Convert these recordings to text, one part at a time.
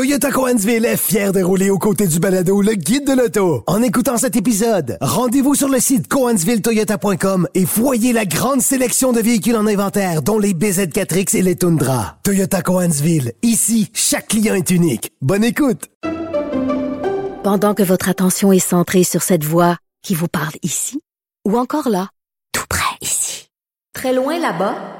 Toyota Coansville est fier de rouler aux côtés du balado Le Guide de l'auto. En écoutant cet épisode, rendez-vous sur le site coansvilletoyota.com et voyez la grande sélection de véhicules en inventaire, dont les BZ4X et les Tundra. Toyota Coansville, ici, chaque client est unique. Bonne écoute! Pendant que votre attention est centrée sur cette voix qui vous parle ici, ou encore là, tout près ici, très loin là-bas,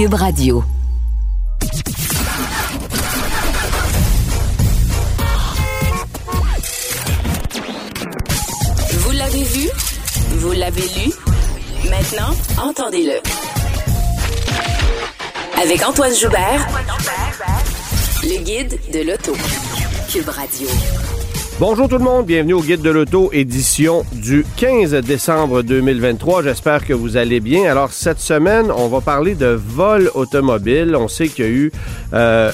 Cube Radio. Vous l'avez vu? Vous l'avez lu? Maintenant, entendez-le. Avec Antoine Joubert, le guide de l'auto. Cube Radio. Bonjour tout le monde, bienvenue au Guide de l'Auto, édition du 15 décembre 2023. J'espère que vous allez bien. Alors cette semaine, on va parler de vol automobile. On sait qu'il y a eu euh,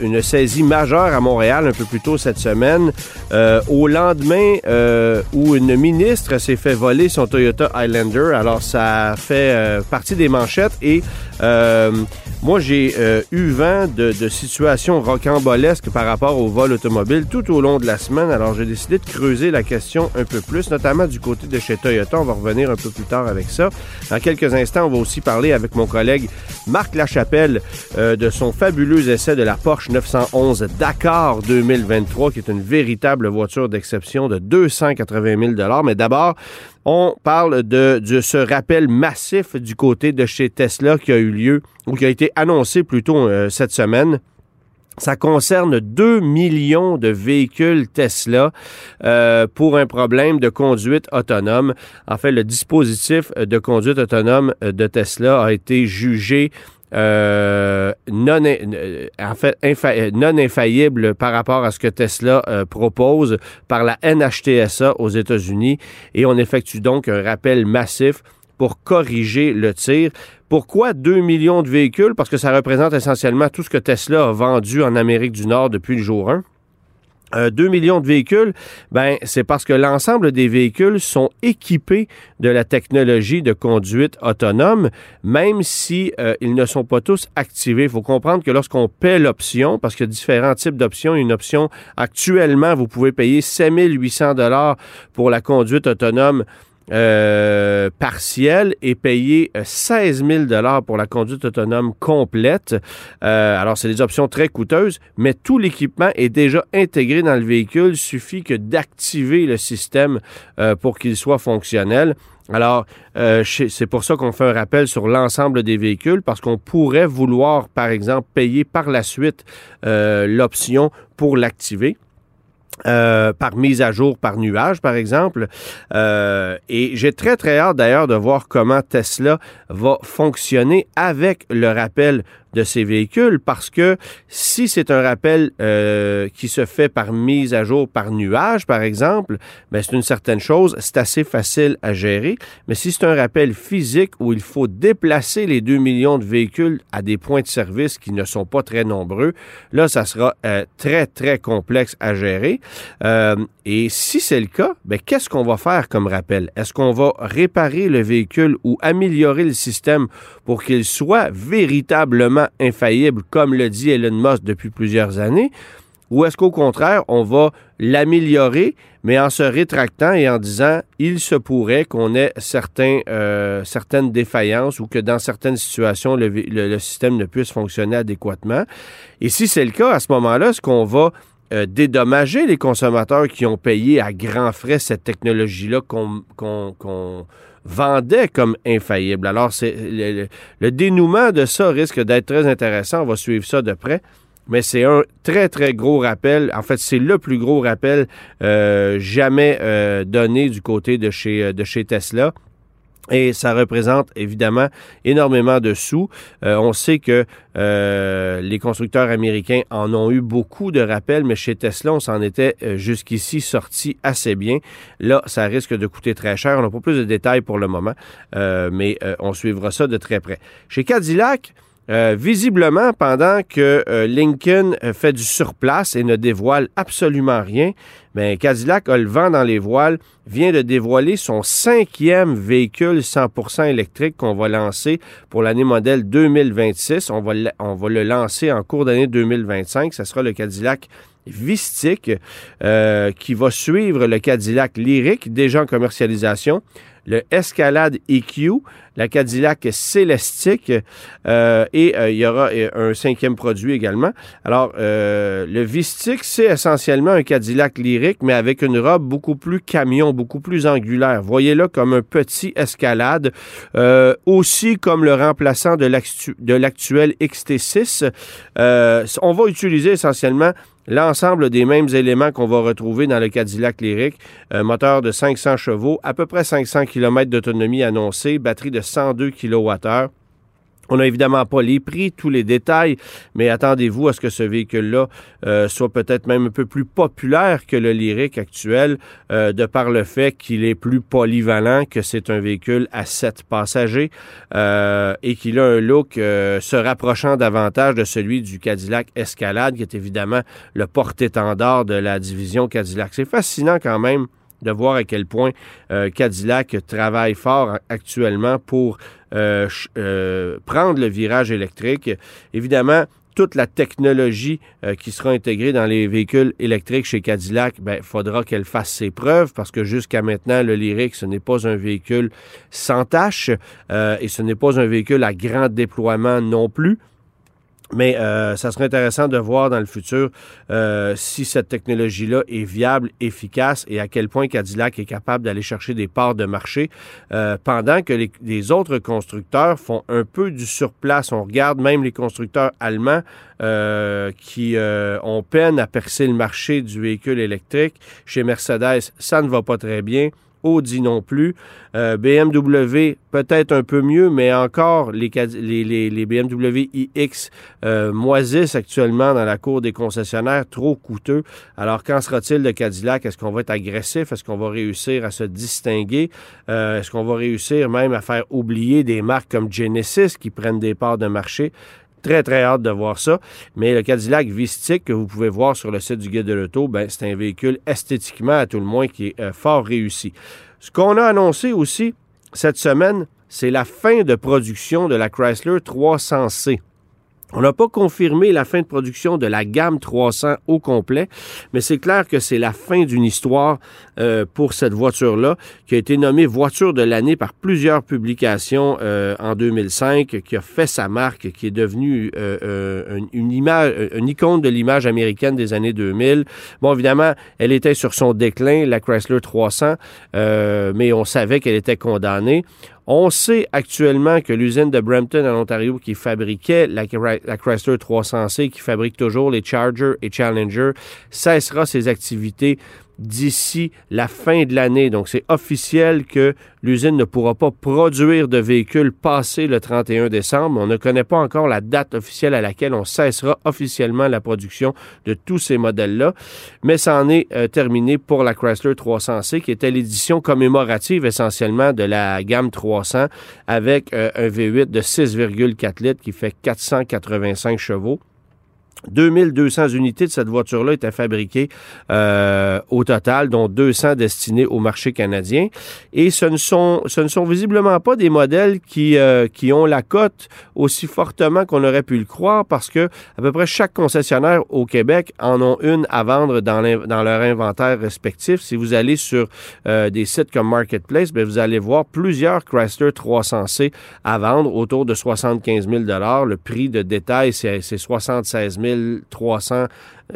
une, saisie majeure à Montréal un peu plus tôt cette semaine, euh, au lendemain euh, où une ministre s'est fait voler son Toyota Highlander. Alors ça fait partie des manchettes et moi j'ai eu vent de, de situations rocambolesques par rapport au vol automobile tout au long de la semaine. Alors, j'ai décidé de creuser la question un peu plus, notamment du côté de chez Toyota. On va revenir un peu plus tard avec ça. Dans quelques instants, on va aussi parler avec mon collègue Marc Lachapelle euh, de son fabuleux essai de la Porsche 911 Dakar 2023, qui est une véritable voiture d'exception de 280 000 Mais d'abord, on parle de, ce rappel massif du côté de chez Tesla qui a eu lieu, ou qui a été annoncé plutôt euh, cette semaine. Ça concerne 2 millions de véhicules Tesla euh, pour un problème de conduite autonome. En fait, le dispositif de conduite autonome de Tesla a été jugé euh, non, en fait, non infaillible par rapport à ce que Tesla euh, propose par la NHTSA aux États-Unis et on effectue donc un rappel massif pour corriger le tir. Pourquoi 2 millions de véhicules? Parce que ça représente essentiellement tout ce que Tesla a vendu en Amérique du Nord depuis le jour 1. Euh, 2 millions de véhicules, ben c'est parce que l'ensemble des véhicules sont équipés de la technologie de conduite autonome, même si euh, ils ne sont pas tous activés. Il faut comprendre que lorsqu'on paie l'option, parce qu'il y a différents types d'options, une option actuellement, vous pouvez payer 7800 dollars pour la conduite autonome euh, partiel et payer 16 000 dollars pour la conduite autonome complète. Euh, alors, c'est des options très coûteuses, mais tout l'équipement est déjà intégré dans le véhicule. Il suffit que d'activer le système euh, pour qu'il soit fonctionnel. Alors, euh, c'est pour ça qu'on fait un rappel sur l'ensemble des véhicules, parce qu'on pourrait vouloir, par exemple, payer par la suite euh, l'option pour l'activer. Euh, par mise à jour par nuage, par exemple. Euh, et j'ai très, très hâte d'ailleurs de voir comment Tesla va fonctionner avec le rappel de ces véhicules parce que si c'est un rappel euh, qui se fait par mise à jour par nuage, par exemple, ben c'est une certaine chose, c'est assez facile à gérer. Mais si c'est un rappel physique où il faut déplacer les 2 millions de véhicules à des points de service qui ne sont pas très nombreux, là, ça sera euh, très, très complexe à gérer. Euh, et si c'est le cas, ben, qu'est-ce qu'on va faire comme rappel? Est-ce qu'on va réparer le véhicule ou améliorer le système pour qu'il soit véritablement infaillible, comme le dit Elon Musk depuis plusieurs années, ou est-ce qu'au contraire, on va l'améliorer, mais en se rétractant et en disant il se pourrait qu'on ait euh, certaines défaillances ou que dans certaines situations, le, système ne puisse fonctionner adéquatement. Et si c'est le cas, à ce moment-là, est-ce qu'on va euh, dédommager les consommateurs qui ont payé à grands frais cette technologie-là qu'on qu qu vendait comme infaillible. Alors, c'est le, dénouement de ça risque d'être très intéressant. On va suivre ça de près. Mais c'est un très, très gros rappel. En fait, c'est le plus gros rappel euh, jamais euh, donné du côté de chez, de chez Tesla. Et ça représente évidemment énormément de sous. Euh, on sait que euh, les constructeurs américains en ont eu beaucoup de rappels, mais chez Tesla, on s'en était euh, jusqu'ici sorti assez bien. Là, ça risque de coûter très cher. On n'a pas plus de détails pour le moment, mais on suivra ça de très près. Chez Cadillac, euh, visiblement, pendant que euh, Lincoln euh, fait du surplace et ne dévoile absolument rien, ben, Cadillac a le vent dans les voiles, vient de dévoiler son cinquième véhicule 100% électrique qu'on va lancer pour l'année modèle 2026. On va, on va le lancer en cours d'année 2025. Ce sera le Cadillac Vistique qui va suivre le Cadillac Lyric déjà en commercialisation le Escalade EQ, la Cadillac Célestique euh, et euh, il y aura euh, un cinquième produit également. Alors, le Vistique, c'est essentiellement un Cadillac lyrique, mais avec une robe beaucoup plus camion, beaucoup plus angulaire. Voyez-le comme un petit Escalade, aussi comme le remplaçant de l'actuel XT6. on va utiliser essentiellement l'ensemble des mêmes éléments qu'on va retrouver dans le Cadillac Lyric. Un moteur de 500 chevaux, à peu près 500 km d'autonomie annoncée, batterie de 102 kWh. On n'a évidemment pas les prix, tous les détails, mais attendez-vous à ce que ce véhicule-là euh, soit peut-être même un peu plus populaire que le Lyric actuel, euh, de par le fait qu'il est plus polyvalent, que c'est un véhicule à sept passagers euh, et qu'il a un look se rapprochant davantage de celui du Cadillac Escalade, qui est évidemment le porte-étendard de la division Cadillac. C'est fascinant quand même de voir à quel point Cadillac travaille fort actuellement pour euh, euh, prendre le virage électrique. Évidemment, toute la technologie euh, qui sera intégrée dans les véhicules électriques chez Cadillac, il ben, faudra qu'elle fasse ses preuves parce que jusqu'à maintenant, le Lyric, ce n'est pas un véhicule sans tâche et ce n'est pas un véhicule à grand déploiement non plus. Mais euh, ça serait intéressant de voir dans le futur euh, si cette technologie-là est viable, efficace et à quel point Cadillac est capable d'aller chercher des parts de marché euh, pendant que les, autres constructeurs font un peu du surplace. On regarde même les constructeurs allemands qui ont peine à percer le marché du véhicule électrique. Chez Mercedes, ça ne va pas très bien. Audi non plus. Euh, BMW, peut-être un peu mieux, mais encore, les, BMW iX euh, moisissent actuellement dans la cour des concessionnaires, trop coûteux. Alors, qu'en sera-t-il de Cadillac? Est-ce qu'on va être agressif? Est-ce qu'on va réussir à se distinguer? Euh, est-ce qu'on va réussir même à faire oublier des marques comme Genesis qui prennent des parts de marché? Très, très hâte de voir ça. Mais le Cadillac Vistique que vous pouvez voir sur le site du Guide de l'Auto, ben, c'est un véhicule esthétiquement, à tout le moins, qui est euh, fort réussi. Ce qu'on a annoncé aussi cette semaine, c'est la fin de production de la Chrysler 300C. On n'a pas confirmé la fin de production de la gamme 300 au complet, mais c'est clair que c'est la fin d'une histoire euh, pour cette voiture-là, qui a été nommée voiture de l'année par plusieurs publications euh, en 2005, qui a fait sa marque, qui est devenue euh, une, image, une icône de l'image américaine des années 2000. Bon, évidemment, elle était sur son déclin, la Chrysler 300, mais on savait qu'elle était condamnée. On sait actuellement que l'usine de Brampton en Ontario qui fabriquait la, Chrysler 300C, qui fabrique toujours les Charger et Challenger, cessera ses activités d'ici la fin de l'année. Donc, c'est officiel que l'usine ne pourra pas produire de véhicules passé le 31 décembre. On ne connaît pas encore la date officielle à laquelle on cessera officiellement la production de tous ces modèles-là. Mais ça en est euh, terminé pour la Chrysler 300C, qui était l'édition commémorative essentiellement de la gamme 300 avec euh, un V8 de 6,4 litres qui fait 485 chevaux. 2200 unités de cette voiture-là étaient fabriquées euh, au total, dont 200 destinées au marché canadien. Et ce ne sont, ce ne sont visiblement pas des modèles qui, euh, qui ont la cote aussi fortement qu'on aurait pu le croire parce que à peu près chaque concessionnaire au Québec en ont une à vendre dans, leur inventaire respectif. Si vous allez sur euh, des sites comme Marketplace, bien, vous allez voir plusieurs Chrysler 300C à vendre autour de 75 000 Le prix de détail, c'est 76 000 300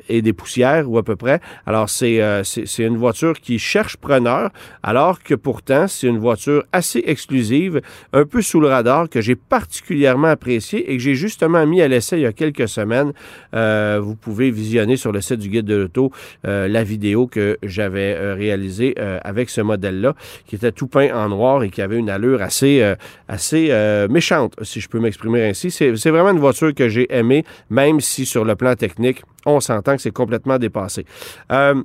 et des poussières, ou à peu près. Alors, c'est c'est une voiture qui cherche preneur, alors que pourtant, c'est une voiture assez exclusive, un peu sous le radar, que j'ai particulièrement appréciée et que j'ai justement mis à l'essai il y a quelques semaines. vous pouvez visionner sur le site du Guide de l'Auto la vidéo que j'avais réalisée avec ce modèle-là, qui était tout peint en noir et qui avait une allure assez, assez méchante, si je peux m'exprimer ainsi. C'est vraiment une voiture que j'ai aimée, même si sur le plan technique, on s'entend que c'est complètement dépassé. Euh,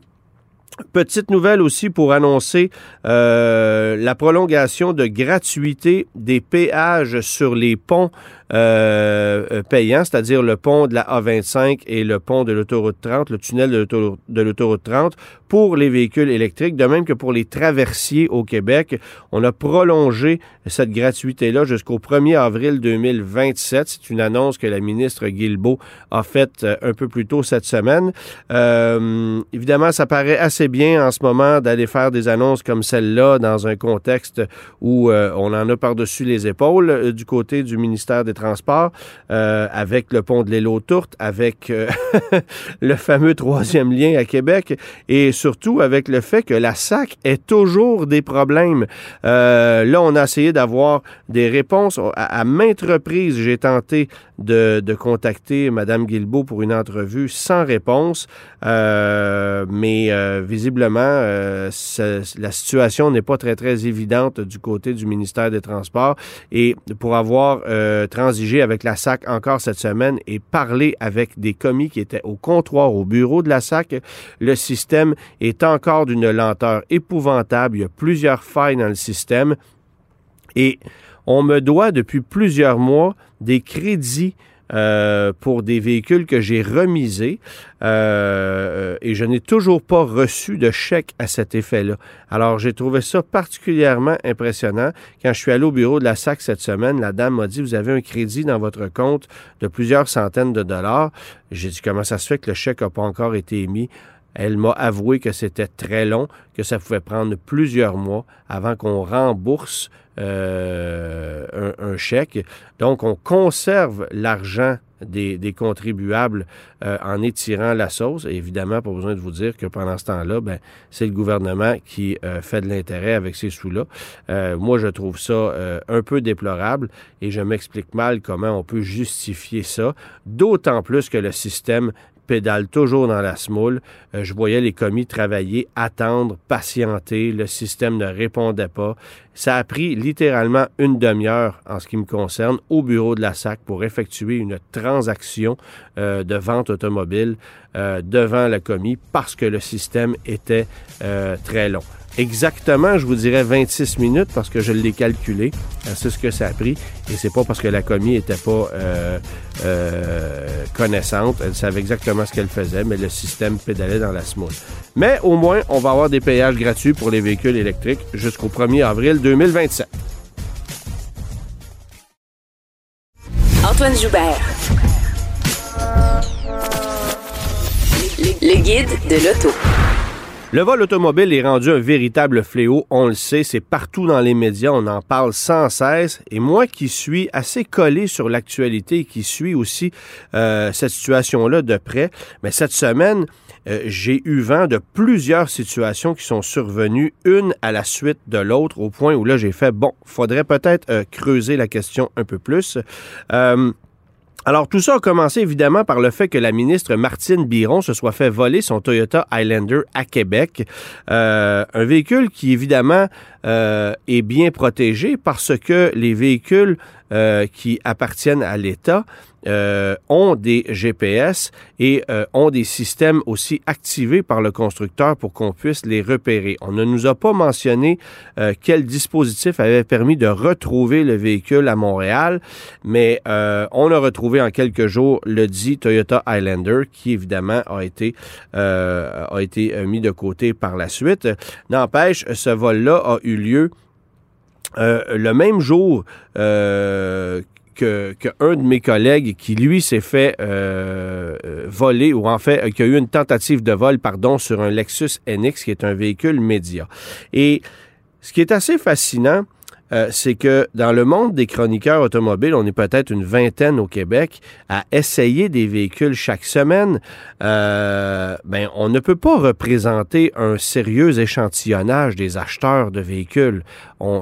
Petite nouvelle aussi pour annoncer euh, la prolongation de gratuité des péages sur les ponts euh, euh, payants, c'est-à-dire le pont de la A25 et le pont de l'autoroute 30, le tunnel de l'autoroute 30, pour les véhicules électriques, de même que pour les traversiers au Québec. On a prolongé cette gratuité-là jusqu'au 1er avril 2027. C'est une annonce que la ministre Guilbeault a faite euh, un peu plus tôt cette semaine. Euh, évidemment, ça paraît assez bien en ce moment d'aller faire des annonces comme celle-là dans un contexte où on en a par-dessus les épaules du côté du ministère des transports, euh, avec le pont de l'île aux avec euh, le fameux troisième lien à Québec et surtout avec le fait que la SAC est toujours des problèmes. Euh, là, on a essayé d'avoir des réponses. À, maintes reprises, j'ai tenté de, contacter Mme Guilbeault pour une entrevue sans réponse, mais visiblement, la situation n'est pas très, très évidente du côté du ministère des Transports. Et pour avoir avec la SAC encore cette semaine et parler avec des commis qui étaient au comptoir, au bureau de la SAC. Le système est encore d'une lenteur épouvantable. Il y a plusieurs failles dans le système. Et on me doit depuis plusieurs mois des crédits euh, pour des véhicules que j'ai remisés euh, et je n'ai toujours pas reçu de chèque à cet effet-là. Alors, j'ai trouvé ça particulièrement impressionnant. Quand je suis allé au bureau de la SAC cette semaine, la dame m'a dit, vous avez un crédit dans votre compte de plusieurs centaines de dollars. J'ai dit, comment ça se fait que le chèque n'a pas encore été émis? Elle m'a avoué que c'était très long, que ça pouvait prendre plusieurs mois avant qu'on rembourse euh, un, chèque. Donc, on conserve l'argent des, contribuables euh, en étirant la sauce. Évidemment, pas besoin de vous dire que pendant ce temps-là, ben, c'est le gouvernement qui euh, fait de l'intérêt avec ces sous-là. moi, je trouve ça un peu déplorable et je m'explique mal comment on peut justifier ça, d'autant plus que le système pédale toujours dans la smoule. Euh, je voyais les commis travailler, attendre, patienter. Le système ne répondait pas. Ça a pris littéralement une demi-heure en ce qui me concerne au bureau de la SAC pour effectuer une transaction euh, de vente automobile euh, devant le commis parce que le système était très long exactement, je vous dirais 26 minutes parce que je l'ai calculé. Euh, c'est ce que ça a pris. Et c'est pas parce que la commis était pas euh, euh, connaissante. Elle savait exactement ce qu'elle faisait, mais le système pédalait dans la smooth. Mais au moins, on va avoir des payages gratuits pour les véhicules électriques jusqu'au 1er avril 2027. Antoine Joubert. le guide de l'auto. Le vol automobile est rendu un véritable fléau, on le sait, c'est partout dans les médias, on en parle sans cesse. Et moi qui suis assez collé sur l'actualité, qui suis aussi euh, cette situation-là de près, mais cette semaine, euh, j'ai eu vent de plusieurs situations qui sont survenues, une à la suite de l'autre, au point où là j'ai fait, bon, faudrait peut-être euh, creuser la question un peu plus. Alors, tout ça a commencé évidemment par le fait que la ministre Martine Biron se soit fait voler son Toyota Highlander à Québec. Euh, un véhicule qui, évidemment, euh, est bien protégé parce que les véhicules euh, qui appartiennent à l'État euh, ont des GPS et euh, ont des systèmes aussi activés par le constructeur pour qu'on puisse les repérer. On ne nous a pas mentionné euh, quel dispositif avait permis de retrouver le véhicule à Montréal, mais on a retrouvé en quelques jours le dit Toyota Highlander qui évidemment a été a été mis de côté par la suite. N'empêche, ce vol-là a eu lieu le même jour euh, que, un de mes collègues qui, lui, s'est fait euh, euh, voler, ou en fait, qui a eu une tentative de vol, pardon, sur un Lexus NX, qui est un véhicule média. Et ce qui est assez fascinant, euh, c'est que dans le monde des chroniqueurs automobiles, on est peut-être une vingtaine au Québec à essayer des véhicules chaque semaine. Euh, ben, on ne peut pas représenter un sérieux échantillonnage des acheteurs de véhicules.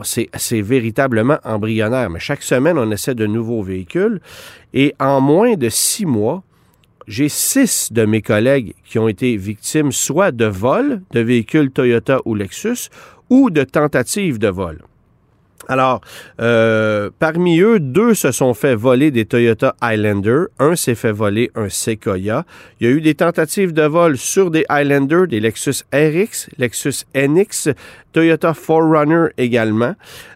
C'est véritablement embryonnaire. Mais chaque semaine, on essaie de nouveaux véhicules. Et en moins de six mois, j'ai six de mes collègues qui ont été victimes soit de vols de véhicules Toyota ou Lexus ou de tentatives de vol. Alors, euh, parmi eux, deux se sont fait voler des Toyota Highlander. Un s'est fait voler un Sequoia. Il y a eu des tentatives de vol sur des Highlander, des Lexus RX, Lexus NX, Toyota 4Runner également.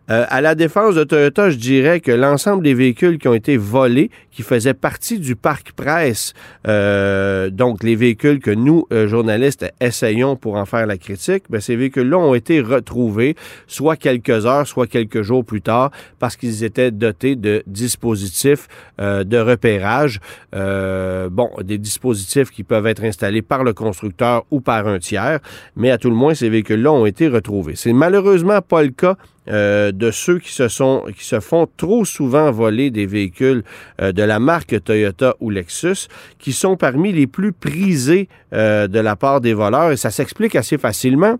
Euh, à la défense de Toyota, je dirais que l'ensemble des véhicules qui ont été volés, qui faisaient partie du parc presse, euh, donc les véhicules que nous, euh, journalistes, essayons pour en faire la critique, ben, ces véhicules-là ont été retrouvés soit quelques heures, soit quelques jours plus tard, parce qu'ils étaient dotés de dispositifs de repérage. bon, des dispositifs qui peuvent être installés par le constructeur ou par un tiers, mais à tout le moins, ces véhicules-là ont été retrouvés. C'est malheureusement pas le cas euh, de ceux qui se sont qui se font trop souvent voler des véhicules euh, de la marque Toyota ou Lexus, qui sont parmi les plus prisés euh, de la part des voleurs, et ça s'explique assez facilement.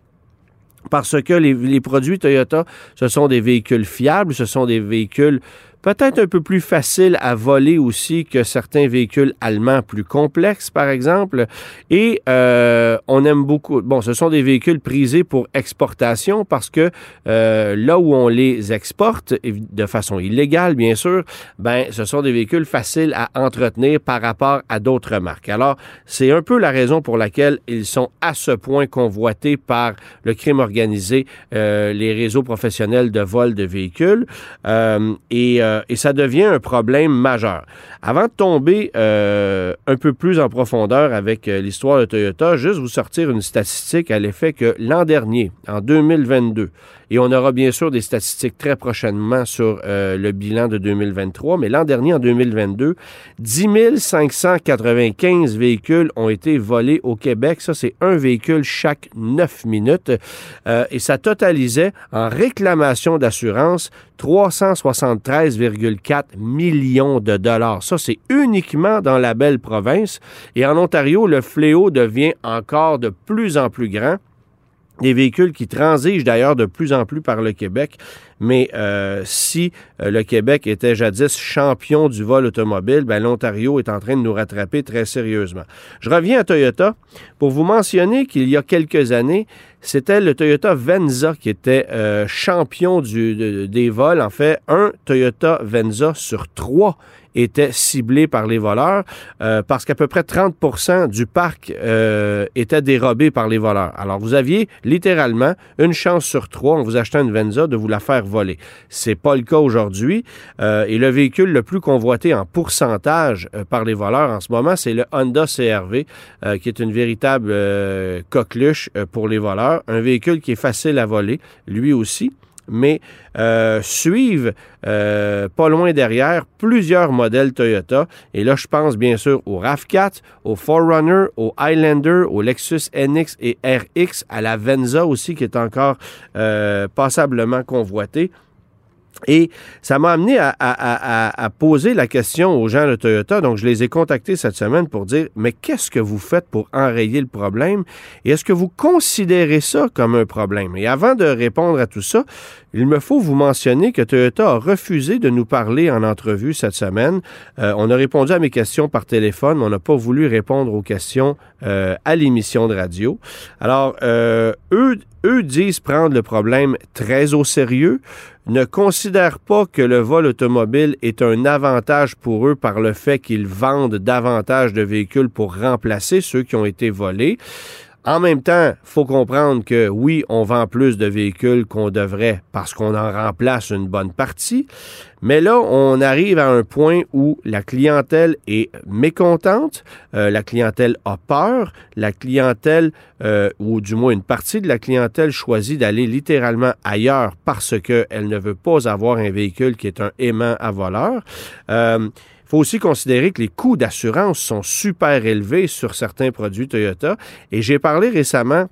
Parce que les, produits Toyota, ce sont des véhicules fiables, ce sont des véhicules peut-être un peu plus facile à voler aussi que certains véhicules allemands plus complexes, par exemple. Et euh, on aime beaucoup. Bon, ce sont des véhicules prisés pour exportation parce que euh, là où on les exporte, de façon illégale, bien sûr, ben, ce sont des véhicules faciles à entretenir par rapport à d'autres marques. Alors, c'est un peu la raison pour laquelle ils sont à ce point convoités par le crime organisé, euh, les réseaux professionnels de vol de véhicules. et euh, et ça devient un problème majeur. Avant de tomber euh, un peu plus en profondeur avec euh, l'histoire de Toyota, juste vous sortir une statistique à l'effet que l'an dernier, en 2022, et on aura bien sûr des statistiques très prochainement sur le bilan de 2023, mais l'an dernier, en 2022, 10 595 véhicules ont été volés au Québec. Ça, c'est un véhicule chaque neuf minutes. et ça totalisait en réclamation d'assurance 373,4 millions de dollars. Ça, c'est uniquement dans la belle province. Et en Ontario, le fléau devient encore de plus en plus grand des véhicules qui transigent d'ailleurs de plus en plus par le Québec. Mais euh, si euh, le Québec était jadis champion du vol automobile, ben, l'Ontario est en train de nous rattraper très sérieusement. Je reviens à Toyota pour vous mentionner qu'il y a quelques années, c'était le Toyota Venza qui était euh, champion du, des vols. En fait, un Toyota Venza sur trois était ciblé par les voleurs euh, parce qu'à peu près 30 du parc euh, était dérobé par les voleurs. Alors, vous aviez littéralement une chance sur trois en vous achetant une Venza de vous la faire voler. C'est pas le cas aujourd'hui. Euh, et le véhicule le plus convoité en pourcentage par les voleurs en ce moment, c'est le Honda CRV, qui est une véritable coqueluche pour les voleurs. Un véhicule qui est facile à voler, lui aussi mais euh, suivent euh, pas loin derrière plusieurs modèles Toyota. Et là, je pense bien sûr au RAV4, au Forerunner, au Highlander, au Lexus NX et RX, à la Venza aussi qui est encore euh, passablement convoitée. Et ça m'a amené à, poser la question aux gens de Toyota. Donc, je les ai contactés cette semaine pour dire, mais qu'est-ce que vous faites pour enrayer le problème? Et est-ce que vous considérez ça comme un problème? Et avant de répondre à tout ça, il me faut vous mentionner que Toyota a refusé de nous parler en entrevue cette semaine. Euh, on a répondu à mes questions par téléphone, on n'a pas voulu répondre aux questions euh, à l'émission de radio. Alors, euh, eux, eux disent prendre le problème très au sérieux, ne considèrent pas que le vol automobile est un avantage pour eux par le fait qu'ils vendent davantage de véhicules pour remplacer ceux qui ont été volés. En même temps, faut comprendre que oui, on vend plus de véhicules qu'on devrait parce qu'on en remplace une bonne partie, mais là, on arrive à un point où la clientèle est mécontente, euh, la clientèle a peur, la clientèle, euh, ou du moins une partie de la clientèle choisit d'aller littéralement ailleurs parce qu'elle ne veut pas avoir un véhicule qui est un aimant à voleur. Euh, faut aussi considérer que les coûts d'assurance sont super élevés sur certains produits Toyota. Et j'ai parlé récemment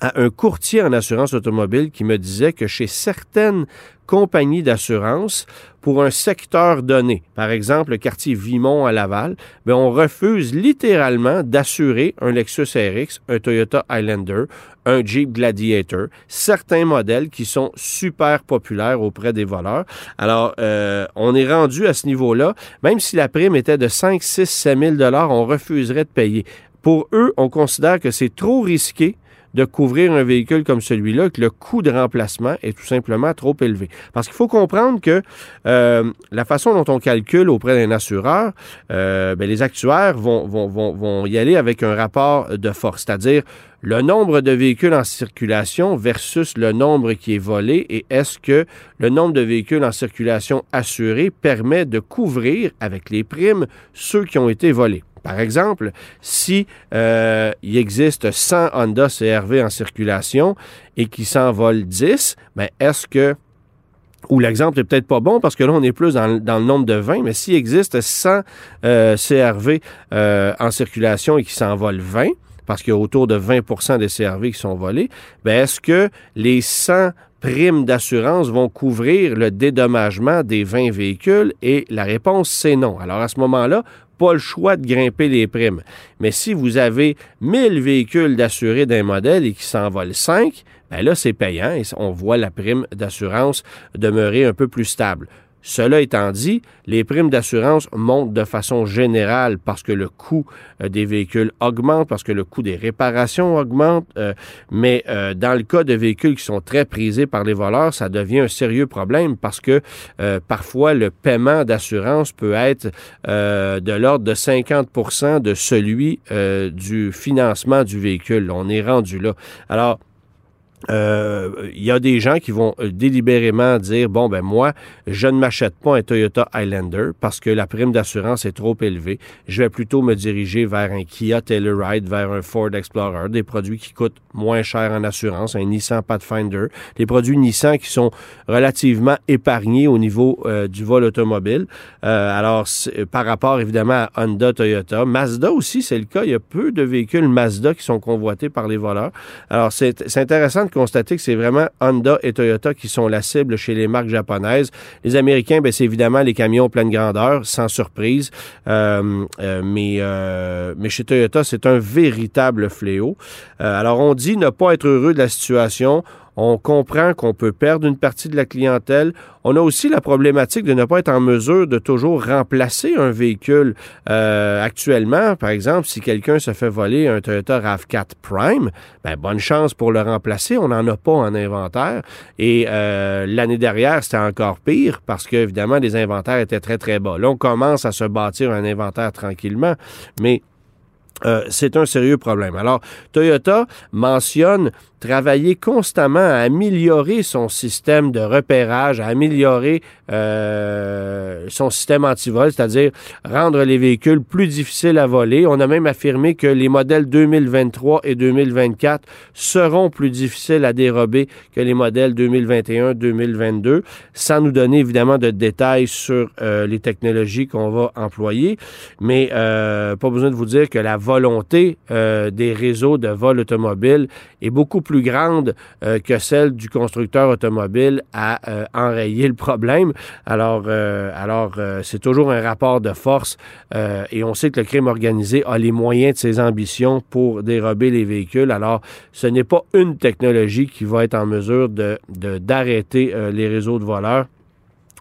à un courtier en assurance automobile qui me disait que chez certaines compagnies d'assurance, pour un secteur donné, par exemple le quartier Vimont à Laval, bien, on refuse littéralement d'assurer un Lexus RX, un Toyota Highlander, un Jeep Gladiator, certains modèles qui sont super populaires auprès des voleurs. Alors, euh, on est rendu à ce niveau-là, même si la prime était de 5, 6, 7 000 on refuserait de payer. Pour eux, on considère que c'est trop risqué de couvrir un véhicule comme celui-là, que le coût de remplacement est tout simplement trop élevé. Parce qu'il faut comprendre que euh, la façon dont on calcule auprès d'un assureur, euh, ben, les actuaires vont, vont, y aller avec un rapport de force, c'est-à-dire le nombre de véhicules en circulation versus le nombre qui est volé et est-ce que le nombre de véhicules en circulation assurés permet de couvrir avec les primes ceux qui ont été volés. Par exemple, si euh, il existe 100 Honda CRV en circulation et qui s'envolent 10, ben est-ce que ou l'exemple n'est peut-être pas bon parce que là, on est plus dans, le nombre de 20, mais s'il existe 100 euh, CRV euh, en circulation et qui s'envolent 20, parce qu'il y a autour de 20% des CRV qui sont volés, ben est-ce que les 100 primes d'assurance vont couvrir le dédommagement des 20 véhicules? Et la réponse, c'est non. Alors à ce moment-là, pas le choix de grimper les primes. Mais si vous avez 1000 véhicules d'assurés d'un modèle et qui s'envolent 5, ben là, c'est payant et on voit la prime d'assurance demeurer un peu plus stable. Cela étant dit, les primes d'assurance montent de façon générale parce que le coût euh, des véhicules augmente, parce que le coût des réparations augmente, euh, mais euh, dans le cas de véhicules qui sont très prisés par les voleurs, ça devient un sérieux problème parce que parfois le paiement d'assurance peut être de l'ordre de 50% de celui du financement du véhicule. On est rendu là. Alors, euh, il y a des gens qui vont euh, délibérément dire bon ben moi je ne m'achète pas un Toyota Highlander parce que la prime d'assurance est trop élevée. Je vais plutôt me diriger vers un Kia Telluride, vers un Ford Explorer, des produits qui coûtent moins cher en assurance, un Nissan Pathfinder, des produits Nissan qui sont relativement épargnés au niveau euh, du vol automobile. alors par rapport évidemment à Honda, Toyota, Mazda aussi c'est le cas. Il y a peu de véhicules Mazda qui sont convoités par les voleurs. Alors c'est intéressant de constater que c'est vraiment Honda et Toyota qui sont la cible chez les marques japonaises. Les Américains, ben, c'est évidemment les camions pleine grandeur, sans surprise. Euh, euh, mais, euh, mais chez Toyota, c'est un véritable fléau. alors, on dit ne pas être heureux de la situation. On comprend qu'on peut perdre une partie de la clientèle. On a aussi la problématique de ne pas être en mesure de toujours remplacer un véhicule. Euh, actuellement, par exemple, si quelqu'un se fait voler un Toyota RAV4 Prime, ben, bonne chance pour le remplacer. On n'en a pas en inventaire. Et euh, l'année dernière, c'était encore pire parce que, évidemment, les inventaires étaient très, très bas. Là, on commence à se bâtir un inventaire tranquillement, mais euh, c'est un sérieux problème. Alors, Toyota mentionne travailler constamment à améliorer son système de repérage, à améliorer euh, son système antivol, c'est-à-dire rendre les véhicules plus difficiles à voler. On a même affirmé que les modèles 2023 et 2024 seront plus difficiles à dérober que les modèles 2021-2022, sans nous donner évidemment de détails sur euh, les technologies qu'on va employer. Mais euh, pas besoin de vous dire que la volonté des réseaux de vol automobile est beaucoup plus grande euh, que celle du constructeur automobile à euh, enrayer le problème. Alors, euh, alors c'est toujours un rapport de force et on sait que le crime organisé a les moyens de ses ambitions pour dérober les véhicules. Alors, ce n'est pas une technologie qui va être en mesure de d'arrêter les réseaux de voleurs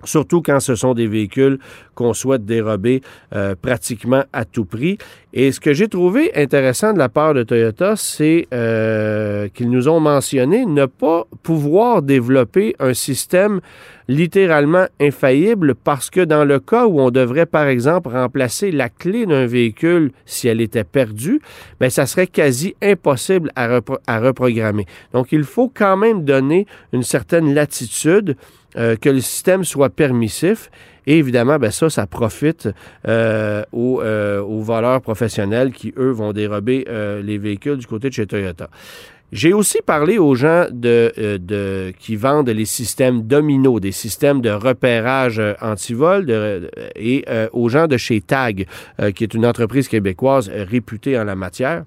surtout quand ce sont des véhicules qu'on souhaite dérober euh, pratiquement à tout prix. Et ce que j'ai trouvé intéressant de la part de Toyota, c'est euh, qu'ils nous ont mentionné ne pas pouvoir développer un système littéralement infaillible parce que dans le cas où on devrait, par exemple, remplacer la clé d'un véhicule si elle était perdue, bien, ça serait quasi impossible à, reprogrammer. Donc, il faut quand même donner une certaine latitude euh, que le système soit permissif. Et évidemment, ben ça, ça profite euh, aux, euh, aux, voleurs professionnels qui, eux, vont dérober les véhicules du côté de chez Toyota. J'ai aussi parlé aux gens de, de, qui vendent les systèmes domino, des systèmes de repérage anti-vol et aux gens de chez TAG, qui est une entreprise québécoise réputée en la matière.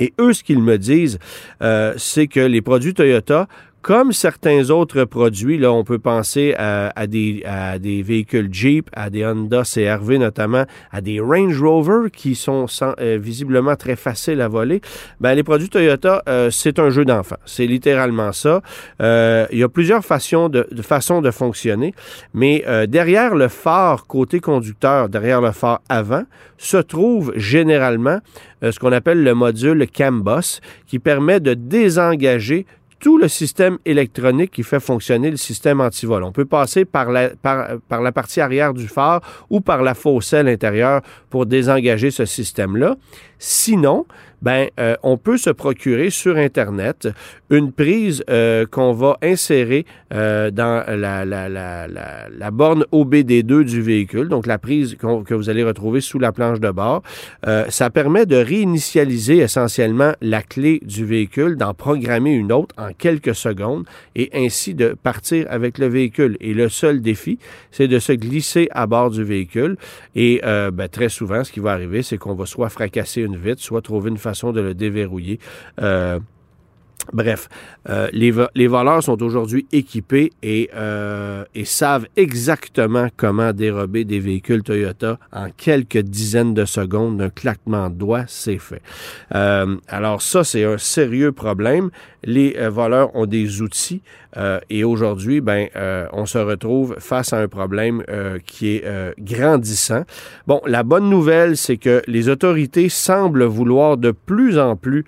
Et eux, ce qu'ils me disent, euh, c'est que les produits Toyota comme certains autres produits, là, on peut penser à, des, à des véhicules Jeep, à des Honda CRV notamment, à des Range Rover qui sont euh, visiblement très faciles à voler. Ben, les produits Toyota, euh, c'est un jeu d'enfant. C'est littéralement ça. Euh, il y a plusieurs façons de, de façons de fonctionner, mais derrière le phare côté conducteur, derrière le phare avant, se trouve généralement ce qu'on appelle le module CAMBUS, qui permet de désengager tout le système électronique qui fait fonctionner le système antivol. On peut passer par la, par, par la partie arrière du phare ou par la fossée à l'intérieur pour désengager ce système-là. Sinon, ben, euh, on peut se procurer sur Internet une prise euh, qu'on va insérer euh, dans la, la, la, la, borne OBD2 du véhicule, donc la prise que vous allez retrouver sous la planche de bord. ça permet de réinitialiser essentiellement la clé du véhicule, d'en programmer une autre en quelques secondes et ainsi de partir avec le véhicule. Et le seul défi, c'est de se glisser à bord du véhicule. Et ben, très souvent, ce qui va arriver, c'est qu'on va soit fracasser une soit trouver une façon de le déverrouiller. Euh, Bref, euh, les, les, voleurs sont aujourd'hui équipés et, euh, et, savent exactement comment dérober des véhicules Toyota en quelques dizaines de secondes d'un claquement de doigts, c'est fait. Alors ça, c'est un sérieux problème. Les euh, voleurs ont des outils euh, et aujourd'hui, ben, on se retrouve face à un problème qui est grandissant. Bon, la bonne nouvelle, c'est que les autorités semblent vouloir de plus en plus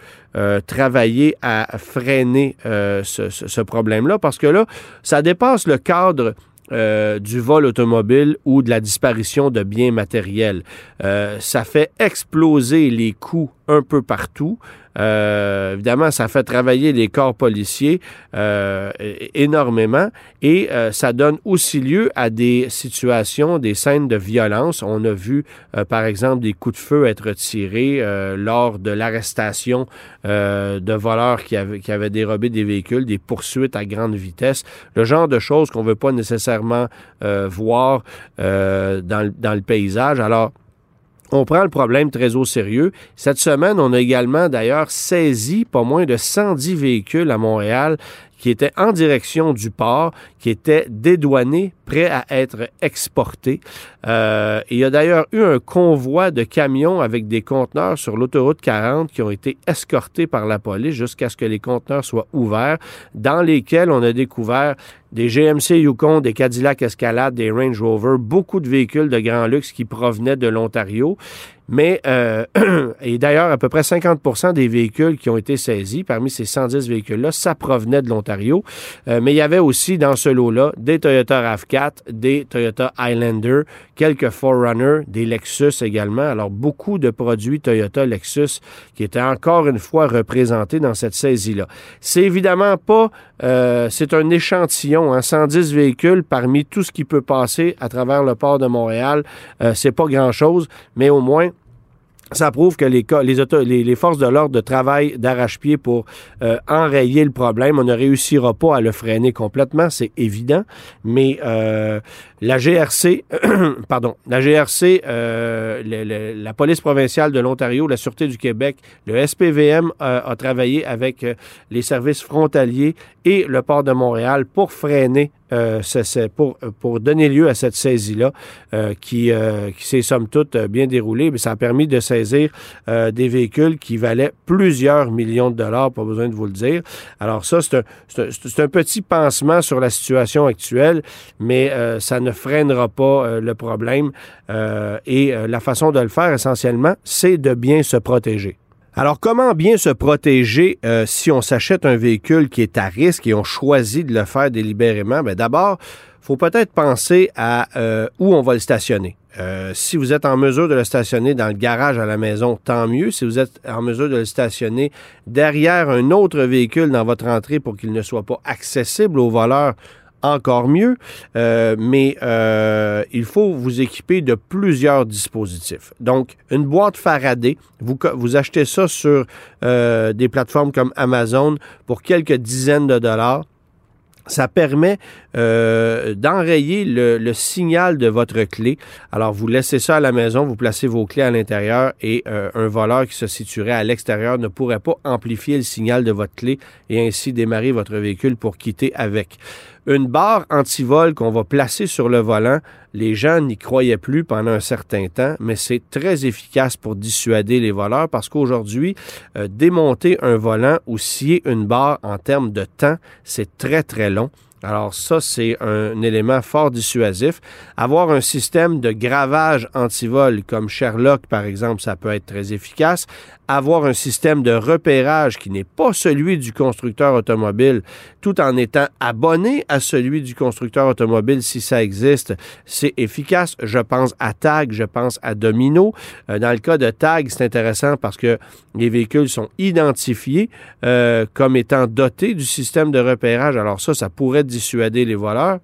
travailler à freiner euh, ce, problème-là, parce que là, ça dépasse le cadre euh, du vol automobile ou de la disparition de biens matériels. Euh, ça fait exploser les coûts un peu partout. Euh, évidemment, ça fait travailler les corps policiers euh, énormément et euh, ça donne aussi lieu à des situations, des scènes de violence. On a vu, par exemple, des coups de feu être tirés lors de l'arrestation de voleurs qui avaient, qui avaient dérobé des véhicules, des poursuites à grande vitesse, le genre de choses qu'on ne veut pas nécessairement voir dans, dans le paysage. Alors, on prend le problème très au sérieux. Cette semaine, on a également d'ailleurs saisi pas moins de 110 véhicules à Montréal qui étaient en direction du port, qui étaient dédouanés, prêts à être exportés. Euh, il y a d'ailleurs eu un convoi de camions avec des conteneurs sur l'autoroute 40 qui ont été escortés par la police jusqu'à ce que les conteneurs soient ouverts, dans lesquels on a découvert des GMC Yukon, des Cadillac Escalade, des Range Rover, beaucoup de véhicules de grand luxe qui provenaient de l'Ontario. Mais, euh, et d'ailleurs, à peu près 50 des véhicules qui ont été saisis, parmi ces 110 véhicules-là, ça provenait de l'Ontario. Euh, mais il y avait aussi dans ce des Toyota RAV4, des Toyota Highlander, quelques Forerunner, des Lexus également. Alors, beaucoup de produits Toyota Lexus qui étaient encore une fois représentés dans cette saisie-là. C'est évidemment pas, euh, c'est un échantillon, hein, 110 véhicules parmi tout ce qui peut passer à travers le port de Montréal. Euh, c'est pas grand-chose, mais au moins, ça prouve que les, les, les, forces de l'ordre travaillent d'arrache-pied pour euh, enrayer le problème. On ne réussira pas à le freiner complètement, c'est évident, mais euh, la GRC, pardon, la GRC, euh, la police provinciale de l'Ontario, la Sûreté du Québec, le SPVM a travaillé avec les services frontaliers et le port de Montréal pour freiner euh, pour, pour donner lieu à cette saisie-là euh, qui, euh, qui s'est somme toute bien déroulée. Ça a permis de saisir des véhicules qui valaient plusieurs millions de dollars, pas besoin de vous le dire. Alors ça, c'est un, un, petit pansement sur la situation actuelle, mais ça ne freinera pas le problème. et la façon de le faire, essentiellement, c'est de bien se protéger. Alors, comment bien se protéger euh, si on s'achète un véhicule qui est à risque et on choisit de le faire délibérément? Bien, d'abord, faut peut-être penser à euh, où on va le stationner. Euh, si vous êtes en mesure de le stationner dans le garage à la maison, tant mieux. Si vous êtes en mesure de le stationner derrière un autre véhicule dans votre entrée pour qu'il ne soit pas accessible aux voleurs, encore mieux, euh, mais euh, il faut vous équiper de plusieurs dispositifs. Donc, une boîte Faraday, vous, achetez ça sur euh, des plateformes comme Amazon pour quelques dizaines de dollars. ça permet d'enrayer le, signal de votre clé. Alors, vous laissez ça à la maison, vous placez vos clés à l'intérieur et un voleur qui se situerait à l'extérieur ne pourrait pas amplifier le signal de votre clé et ainsi démarrer votre véhicule pour quitter avec. Une barre anti-vol qu'on va placer sur le volant, les gens n'y croyaient plus pendant un certain temps, mais c'est très efficace pour dissuader les voleurs parce qu'aujourd'hui, euh, démonter un volant ou scier une barre en termes de temps, c'est très très long. Alors ça, c'est un élément fort dissuasif. Avoir un système de gravage anti-vol comme Sherlock, par exemple, ça peut être très efficace avoir un système de repérage qui n'est pas celui du constructeur automobile, tout en étant abonné à celui du constructeur automobile si ça existe, c'est efficace. Je pense à Tag, je pense à Domino. Euh, dans le cas de Tag, c'est intéressant parce que les véhicules sont identifiés euh, comme étant dotés du système de repérage. Alors ça, ça pourrait dissuader les voleurs.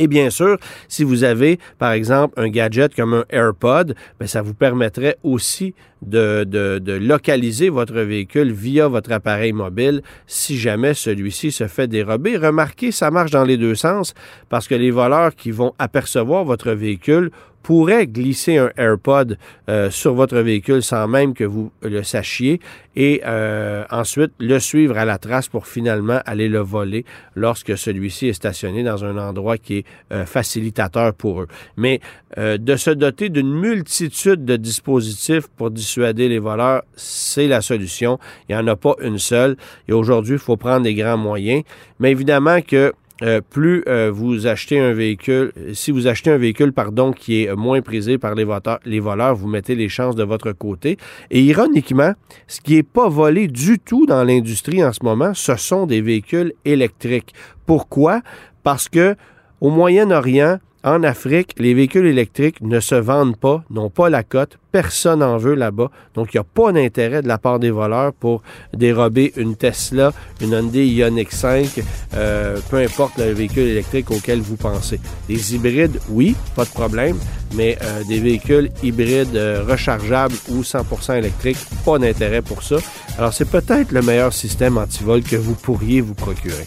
Et bien sûr, si vous avez, par exemple, un gadget comme un AirPod, bien, ça vous permettrait aussi de, localiser votre véhicule via votre appareil mobile si jamais celui-ci se fait dérober. Remarquez, ça marche dans les deux sens parce que les voleurs qui vont apercevoir votre véhicule pourrait glisser un AirPod euh, sur votre véhicule sans même que vous le sachiez et euh, ensuite le suivre à la trace pour finalement aller le voler lorsque celui-ci est stationné dans un endroit qui est euh, facilitateur pour eux. Mais de se doter d'une multitude de dispositifs pour dissuader les voleurs, c'est la solution. Il n'y en a pas une seule. Et aujourd'hui, il faut prendre des grands moyens. Mais évidemment que euh, plus euh, vous achetez un véhicule, si vous achetez un véhicule, pardon, qui est moins prisé par les, les voleurs, vous mettez les chances de votre côté. Et ironiquement, ce qui n'est pas volé du tout dans l'industrie en ce moment, ce sont des véhicules électriques. Pourquoi? Parce que au Moyen-Orient, en Afrique, les véhicules électriques ne se vendent pas, n'ont pas la cote, personne n'en veut là-bas. Donc, il n'y a pas d'intérêt de la part des voleurs pour dérober une Tesla, une Hyundai Ioniq 5, euh, peu importe le véhicule électrique auquel vous pensez. Les hybrides, oui, pas de problème, mais euh, des véhicules hybrides euh, rechargeables ou 100% électriques, pas d'intérêt pour ça. Alors, c'est peut-être le meilleur système anti-vol que vous pourriez vous procurer.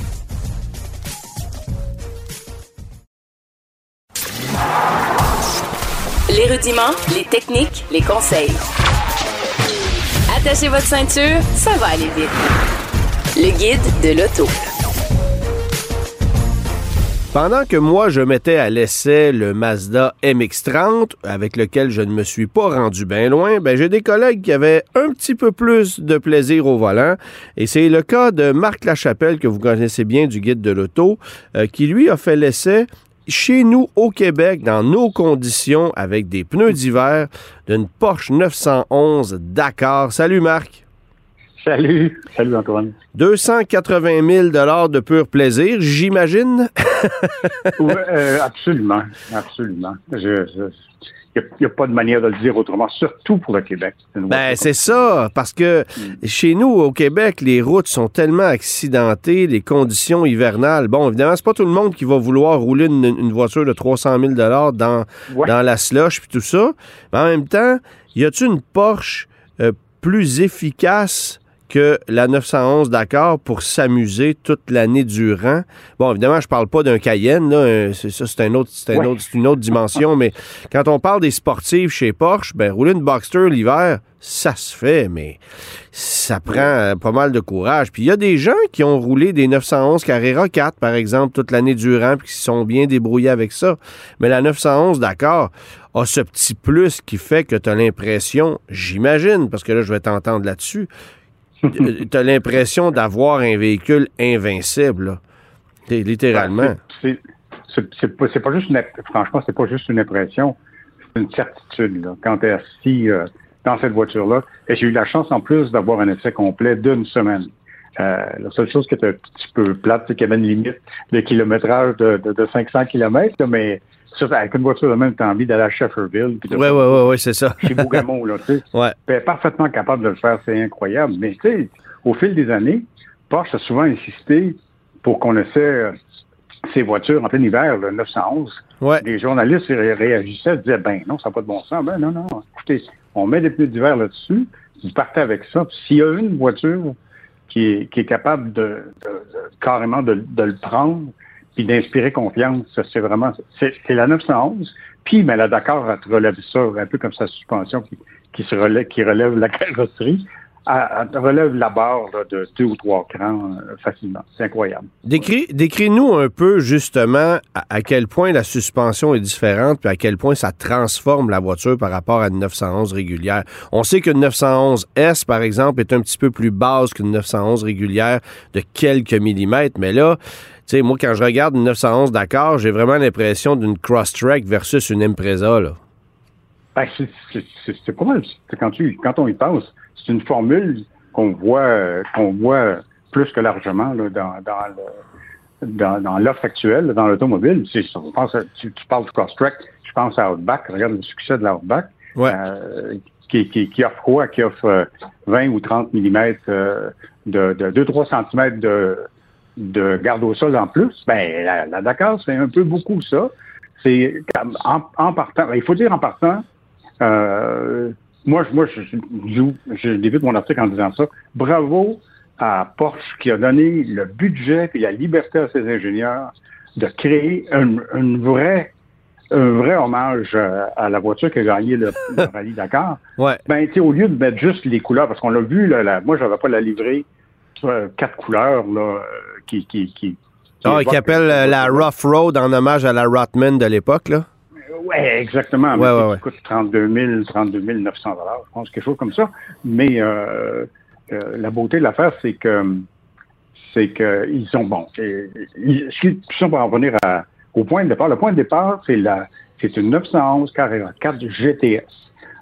Les techniques, les conseils. Attachez votre ceinture, ça va aller vite. Le guide de l'auto. Pendant que moi, je mettais à l'essai le Mazda MX-30, avec lequel je ne me suis pas rendu bien loin, ben, j'ai des collègues qui avaient un petit peu plus de plaisir au volant. Et c'est le cas de Marc Lachapelle, que vous connaissez bien du guide de l'auto, euh, qui lui a fait l'essai chez nous au Québec, dans nos conditions, avec des pneus d'hiver, d'une Porsche 911 Dakar. Salut Marc. Salut. Salut Antoine. 280 000 de pur plaisir, j'imagine? oui, euh, absolument. Absolument. je, il n'y a, pas de manière de le dire autrement, surtout pour le Québec. Ben, c'est ça, parce que mm. chez nous, au Québec, les routes sont tellement accidentées, les conditions hivernales. Bon, évidemment, c'est pas tout le monde qui va vouloir rouler une, voiture de 300 000 dans, dans la slush puis tout ça. Mais en même temps, y a-t-il une Porsche euh, plus efficace que la 911 d'accord pour s'amuser toute l'année durant. Bon, évidemment, je parle pas d'un Cayenne, là, c'est ça, c'est un autre, c'est un autre, une autre dimension, mais quand on parle des sportifs chez Porsche, ben rouler une Boxster l'hiver, ça se fait, mais ça prend euh, pas mal de courage. Puis il y a des gens qui ont roulé des 911 Carrera 4, par exemple, toute l'année durant, puis qui sont bien débrouillés avec ça. Mais la 911, d'accord, a ce petit plus qui fait que tu as l'impression, j'imagine, parce que là, je vais t'entendre là-dessus, tu as l'impression d'avoir un véhicule invincible, littéralement. Ben, c'est pas, juste une, franchement, c'est pas juste une impression, c'est une certitude. Quand tu es assis euh, dans cette voiture-là, et j'ai eu la chance en plus d'avoir un essai complet d'une semaine. Euh, la seule chose qui était un petit peu plate, c'est qu'il y avait une limite de kilométrage de, de, de 500 km, mais avec une voiture de même, tu as envie d'aller à Shefferville. Oui, oui, oui, ouais, c'est ça. Chez Bougamont, là, tu sais. Ouais. parfaitement capable de le faire, c'est incroyable. Mais, tu sais, au fil des années, Porsche a souvent insisté pour qu'on essaie euh, ces voitures en plein hiver, le 911. Ouais. Les journalistes réagissaient, disaient, ben non, ça n'a pas de bon sens. Ben non, non. Écoutez, on met des pneus d'hiver là-dessus, vous partez avec ça. S'il y a une voiture qui est, qui est capable de, carrément de, le prendre puis d'inspirer confiance. C'est vraiment, c'est la 911. Puis, mais la Dakar relève ça, un peu comme sa suspension qui, qui se relève, qui relève la carrosserie elle relève la barre de deux ou trois crans euh, facilement. C'est incroyable. Décris, décris-nous un peu justement à, quel point la suspension est différente, puis à quel point ça transforme la voiture par rapport à une 911 régulière. On sait qu'une 911S, par exemple, est un petit peu plus basse qu'une 911 régulière de quelques millimètres, mais là, tu sais, moi, quand je regarde une 911 Dakar, j'ai vraiment l'impression d'une Crosstrek versus une Impreza, là. Ben, c'est pas mal. Quand, tu, quand on y pense, c'est une formule qu'on voit, qu'on voit plus que largement là, dans, dans, dans, l'offre actuelle, dans l'automobile. Tu, tu, parles de Crosstrek, je pense à Outback. Regarde le succès de l'Outback. Euh, qui, qui, qui, offre quoi? Qui offre 20 ou 30 mm euh, de, de 2-3 cm de, de garde au sol en plus. Ben, la, Dakar, c'est un peu beaucoup ça. C'est en, en, partant, il faut dire en partant, euh, moi, moi je, je, débute mon article en disant ça. Bravo à Porsche qui a donné le budget et la liberté à ses ingénieurs de créer un, une vraie un vrai hommage à la voiture qui a gagné le, rallye Dakar. Ouais. Ben, au lieu de mettre juste les couleurs, parce qu'on l'a vu, là, la, moi, j'avais pas la livrée quatre couleurs là, qui, qui, qui, ah, qui appelle la Rough Road en hommage à la Rotman de l'époque, là? Oui, exactement. Ouais, ouais, coûte 32 000, 32 900 je pense, quelque chose comme ça. Mais euh, euh, la beauté de l'affaire, c'est que c'est qu'ils sont bons. Ils, sont pour en revenir au point de départ. Le point de départ, c'est la c'est une 911 Carrera 4 GTS.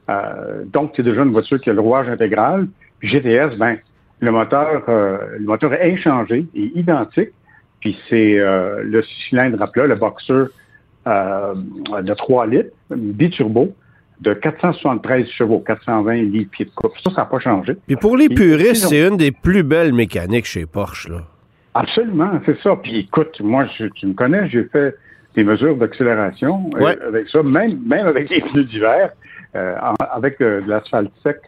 Euh, donc, c'est déjà une voiture qui a le rouage intégral. GTS, ben, le moteur, le moteur est inchangé et identique. Puis c'est le cylindre à plat, le boxer euh, de 3 litres, biturbo, de 473 chevaux, 420 litres pieds de coupe. Ça, ça n'a pas changé. Puis pour les puristes, c'est une des plus belles mécaniques chez Porsche, là. Absolument, c'est ça. Puis écoute, moi, tu me connais, j'ai fait des mesures d'accélération euh, avec ça, même, même avec les pneus d'hiver, euh, avec de l'asphalte sec.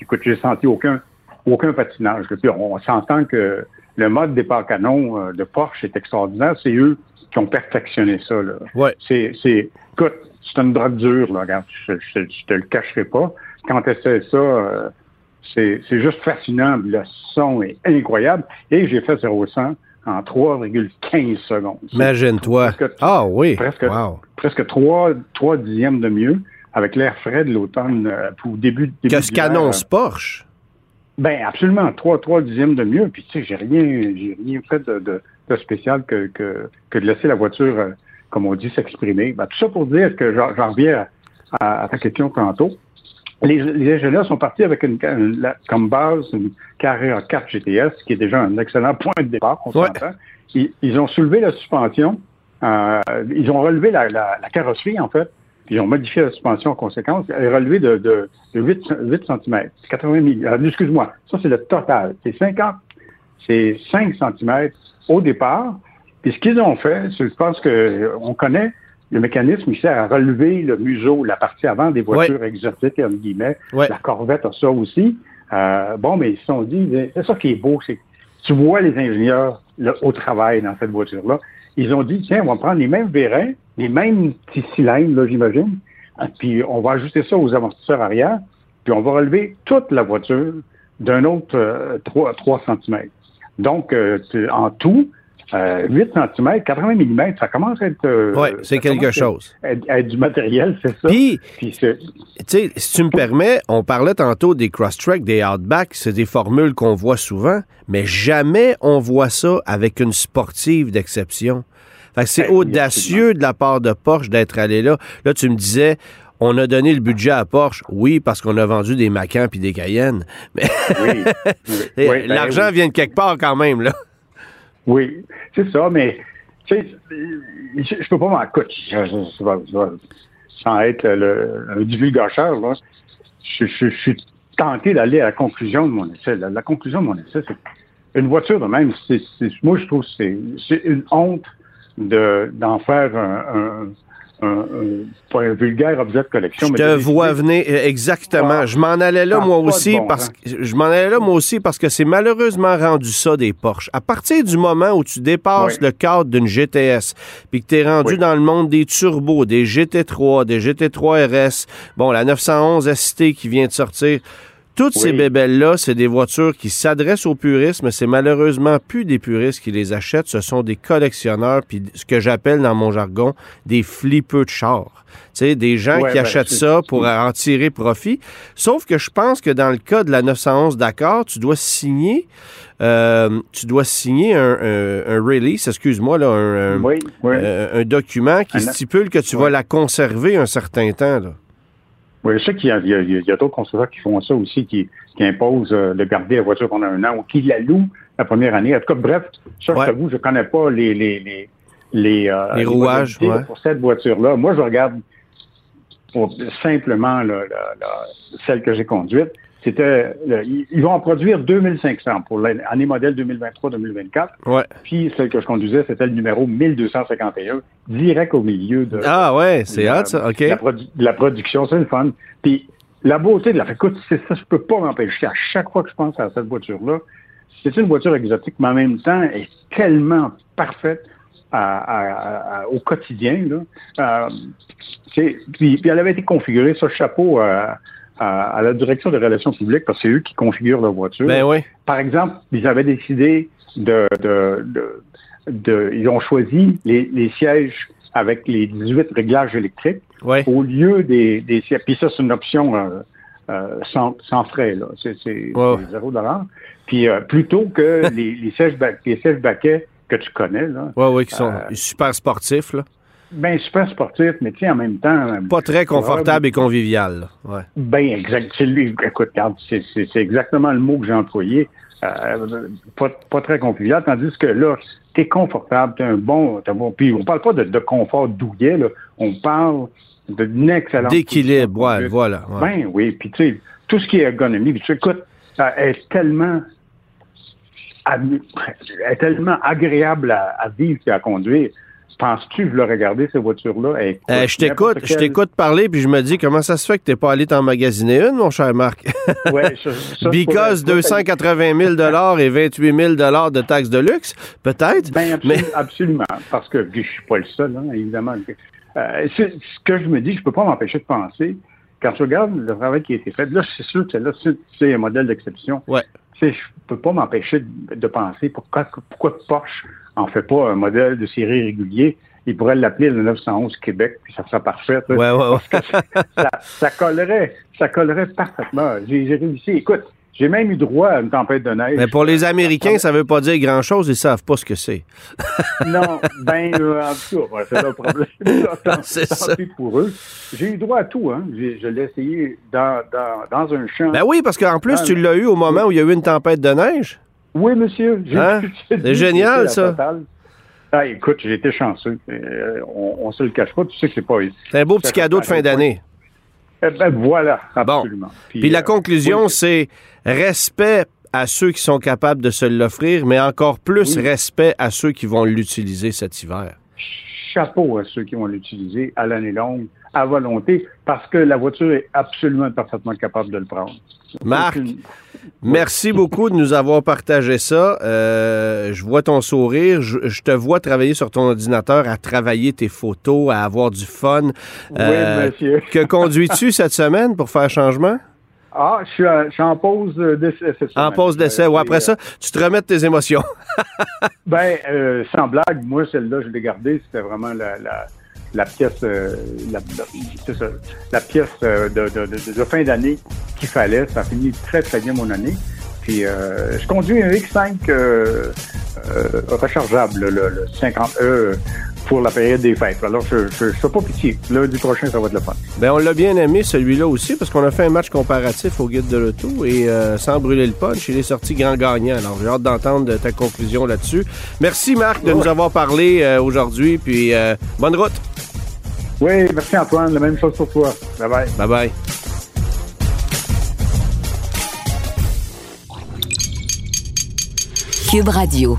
écoute, j'ai senti aucun, aucun patinage. Puis on s'entend que le mode départ canon de Porsche est extraordinaire. C'est eux qui ont perfectionné ça. Là. Ouais. C'est, c'est, écoute, c'est une drogue dure, là, regarde, je, je, te le cacherai pas. Quand tu essaies ça, euh, c'est, c'est juste fascinant. Le son est incroyable. Et j'ai fait 0 100 en 3,15 secondes. Imagine-toi. Ah oui. Presque, presque 3, 3 dixièmes de mieux avec l'air frais de l'automne euh, pour début, début Qu'est-ce qu'annonce Porsche? Ben absolument, 3, 3 dixièmes de mieux. Puis tu sais, j'ai rien, j'ai rien fait de de spécial que, que, que, de laisser la voiture, euh, comme on dit, s'exprimer. Ben, tout ça pour dire que j'en reviens à, ta question tantôt. Les, les, ingénieurs sont partis avec une, comme base une Carrera 4 GTS, qui est déjà un excellent point de départ, on. Ils, ont soulevé la suspension, euh, ils ont relevé la, la, la, carrosserie, en fait, puis ils ont modifié la suspension en conséquence. Elle est relevée de, de, de 8, 8 cm, 80 mm. Excuse-moi, ça c'est le total. C'est 50, c'est 5 cm au départ. Puis ce qu'ils ont fait, je pense qu'on connaît le mécanisme il sert à relever le museau, la partie avant des voitures exotiques, entre guillemets. La Corvette a ça aussi. Euh, bon, mais ils se sont dit, c'est ça qui est beau, c'est tu vois les ingénieurs au travail dans cette voiture-là. Ils ont dit, tiens, on va prendre les mêmes vérins, les mêmes petits cylindres, là, j'imagine, puis on va ajuster ça aux amortisseurs arrière, puis on va relever toute la voiture d'un autre 3, 3 cm. Donc, euh, en tout, 8 cm, 80 mm, ça commence à être. Euh, oui, c'est quelque chose. être, du matériel, c'est ça. Puis, tu sais, si tu me permets, on parlait tantôt des cross-track, des outback, c'est des formules qu'on voit souvent, mais jamais on voit ça avec une sportive d'exception. Fait que c'est ben, audacieux de la part de Porsche d'être allé là. Là, tu me disais, on a donné le budget à Porsche, oui, parce qu'on a vendu des Macans puis des Cayennes. Mais ben l'argent vient de quelque part quand même, là. Oui, c'est ça, mais tu sais, je, peux pas m'en coûter. Sans être le, un divulgateur, là, je, suis tenté d'aller à la conclusion de mon essai. La, conclusion de mon essai, c'est une voiture de même, moi je trouve que c'est une honte d'en faire un pas un vulgaire objet de collection. Je te vois venir euh, exactement. Ah, je m'en allais là moi aussi parce que je m'en allais là moi aussi parce que c'est malheureusement rendu ça des Porsche. À partir du moment où tu dépasses le cadre d'une GTS, puis que tu es rendu dans le monde des turbos, des GT3, des GT3 RS, bon la 911 ST qui vient de sortir. Toutes ces bébelles-là, c'est des voitures qui s'adressent aux puristes, mais c'est malheureusement plus des puristes qui les achètent. Ce sont des collectionneurs, puis ce que j'appelle dans mon jargon des flippeux de chars. Tu sais, des gens qui ben, achètent ça pour en tirer profit. Sauf que je pense que dans le cas de la 911 d'accord, tu dois signer, euh, tu dois signer un, un, release, excuse-moi, là, un, euh, un, document qui stipule que tu vas la conserver un certain temps. Là. Oui, je sais qu'il y a, d'autres constructeurs qui font ça aussi, qui, imposent euh, de garder la voiture pendant un an ou qui la louent la première année. En tout cas, bref, ça, je t'avoue, je connais pas les, les, les, les, euh, rouages pour cette voiture-là. Moi, je regarde simplement celle que j'ai conduite c'était ils vont en produire 2500 pour l'année modèle 2023-2024. Ouais. Puis celle que je conduisais, c'était le numéro 1251, direct au milieu de Ah ouais, c'est hot ça, OK. La, production, c'est le fun. Puis la beauté de la écoute, c'est ça, je peux pas m'empêcher à chaque fois que je pense à cette voiture-là, c'est une voiture exotique, mais en même temps, elle est tellement parfaite au quotidien. Là. Euh, puis, puis, elle avait été configurée, ce chapeau à à, la direction des relations publiques parce que c'est eux qui configurent leur voiture. Ben oui. Par exemple, ils avaient décidé de, de, de, ils ont choisi les, les, sièges avec les 18 réglages électriques au lieu des, des sièges. Puis ça, c'est une option euh, euh, sans, sans, frais, là. C'est zéro dollar. Puis euh, plutôt que les, les, sièges, les sièges baquets que tu connais, là. Oui, oui, qui sont super sportifs, là. Ben, super sportif, mais tu sais, en même temps. Euh, pas très confortable et convivial. Ouais. Ben, exact. C'est lui, écoute, c'est exactement le mot que j'ai employé. Euh, pas, très convivial, tandis que là, t'es confortable, t'es un bon, t'es bon. Puis on parle pas de, confort douillet, là. On parle d'une excellente. D'équilibre, ouais, voilà. Ben oui, puis tu sais, tout ce qui est ergonomie, puis tu écoute, elle est tellement est tellement agréable à, à vivre et à conduire. Penses-tu le regarder, ces voitures-là? Euh, je t'écoute, je t'écoute parler, puis je me dis, comment ça se fait que tu n'es pas allé t'en magasiner une, mon cher Marc? oui, Because 280 000 et 28 000 de taxes de luxe, peut-être? Ben, absolument, parce que je ne suis pas le seul, hein, évidemment. Euh, ce que je me dis, je ne peux pas m'empêcher de penser, quand tu regardes le travail qui a été fait, là, c'est sûr que là, c'est un modèle d'exception. Ouais. Je ne peux pas m'empêcher de, penser pourquoi, pourquoi Porsche en fait pas un modèle de série régulier. Il pourrait l'appeler le 911 Québec, puis ça serait parfait. Ouais, ouais, ça, ça, collerait, ça collerait parfaitement. J'ai réussi. Écoute, j'ai même eu droit à une tempête de neige. Mais pour les Américains, ça ne veut pas dire grand-chose. Ils ne savent pas ce que c'est. non, ben, euh, en tout cas, c'est le problème. c'est ça. pour eux. J'ai eu droit à tout. Hein. Je l'ai essayé dans, dans, dans, un champ. Ben oui, parce qu'en plus, tu l'as eu au moment où il y a eu une tempête de neige. Oui, monsieur. Hein? C'est génial, ça. Ah, écoute, j'ai été chanceux. Euh, on, ne se le cache pas. Tu sais que c'est pas. C'est un beau petit cadeau de fin d'année. Eh ben, voilà, absolument. Puis, la euh, conclusion, c'est respect à ceux qui sont capables de se l'offrir, mais encore plus respect à ceux qui vont l'utiliser cet hiver. Chapeau à ceux qui vont l'utiliser à l'année longue, à volonté, parce que la voiture est absolument parfaitement capable de le prendre. Marc, merci beaucoup de nous avoir partagé ça. Euh, je vois ton sourire. Je, te vois travailler sur ton ordinateur, à travailler tes photos, à avoir du fun. oui, euh, monsieur. que conduis-tu cette semaine pour faire changement? Ah, je suis, en pause d'essai. En pause d'essai. Ou après ça, tu te remets de tes émotions. ben, euh, sans blague, moi, celle-là, je l'ai gardée. C'était vraiment la la pièce, euh, la, la, pièce euh, de, de, de, fin d'année qu'il fallait. Ça a fini très, très bien mon année. Puis euh, je conduis un X5 rechargeable, le, le 50E pour la période des fêtes. Alors, je ne fais pas pitié. Lundi prochain, ça va être le fun. Bien, on l'a bien aimé, celui-là aussi, parce qu'on a fait un match comparatif au guide de l'auto et sans brûler le punch, il est sorti grand gagnant. Alors, j'ai hâte d'entendre ta conclusion là-dessus. Merci, Marc, de nous avoir parlé aujourd'hui, puis bonne route. Oui, merci Antoine. La même chose pour toi. Bye bye. Cube Radio.